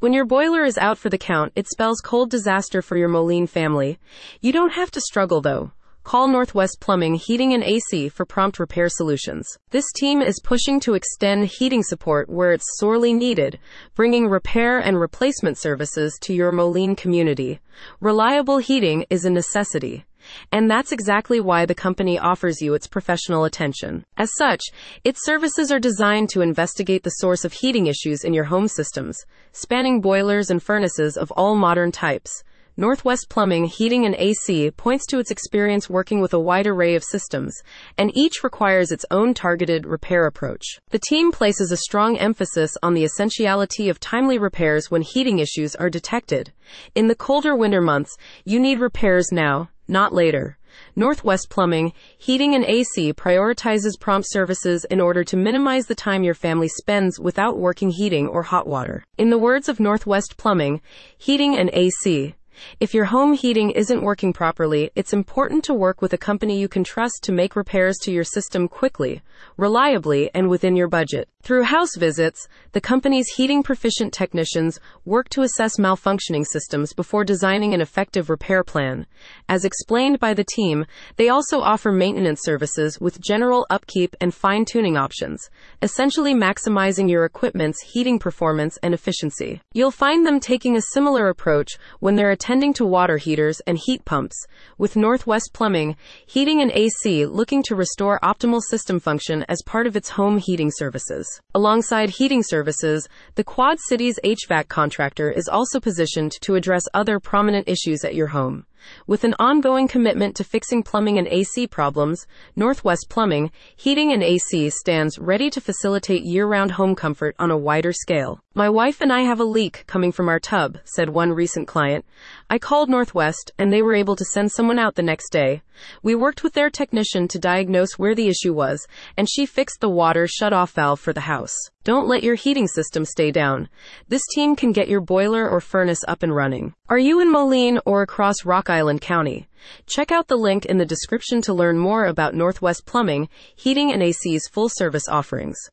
When your boiler is out for the count, it spells cold disaster for your Moline family. You don't have to struggle though. Call Northwest Plumbing, Heating and AC for prompt repair solutions. This team is pushing to extend heating support where it's sorely needed, bringing repair and replacement services to your Moline community. Reliable heating is a necessity. And that's exactly why the company offers you its professional attention. As such, its services are designed to investigate the source of heating issues in your home systems, spanning boilers and furnaces of all modern types. Northwest Plumbing, Heating and AC points to its experience working with a wide array of systems, and each requires its own targeted repair approach. The team places a strong emphasis on the essentiality of timely repairs when heating issues are detected. In the colder winter months, you need repairs now, not later. Northwest Plumbing, Heating and AC prioritizes prompt services in order to minimize the time your family spends without working heating or hot water. In the words of Northwest Plumbing, Heating and AC, if your home heating isn't working properly, it's important to work with a company you can trust to make repairs to your system quickly, reliably, and within your budget. Through house visits, the company's heating proficient technicians work to assess malfunctioning systems before designing an effective repair plan. As explained by the team, they also offer maintenance services with general upkeep and fine tuning options, essentially maximizing your equipment's heating performance and efficiency. You'll find them taking a similar approach when they're attending to water heaters and heat pumps, with Northwest Plumbing, Heating and AC looking to restore optimal system function as part of its home heating services. Alongside heating services, the Quad Cities HVAC contractor is also positioned to address other prominent issues at your home. With an ongoing commitment to fixing plumbing and AC problems, Northwest Plumbing, Heating and AC stands ready to facilitate year-round home comfort on a wider scale. My wife and I have a leak coming from our tub, said one recent client. I called Northwest and they were able to send someone out the next day. We worked with their technician to diagnose where the issue was, and she fixed the water shut-off valve for the house. Don't let your heating system stay down. This team can get your boiler or furnace up and running. Are you in Moline or across Rock Island County? Check out the link in the description to learn more about Northwest Plumbing, Heating and AC's full service offerings.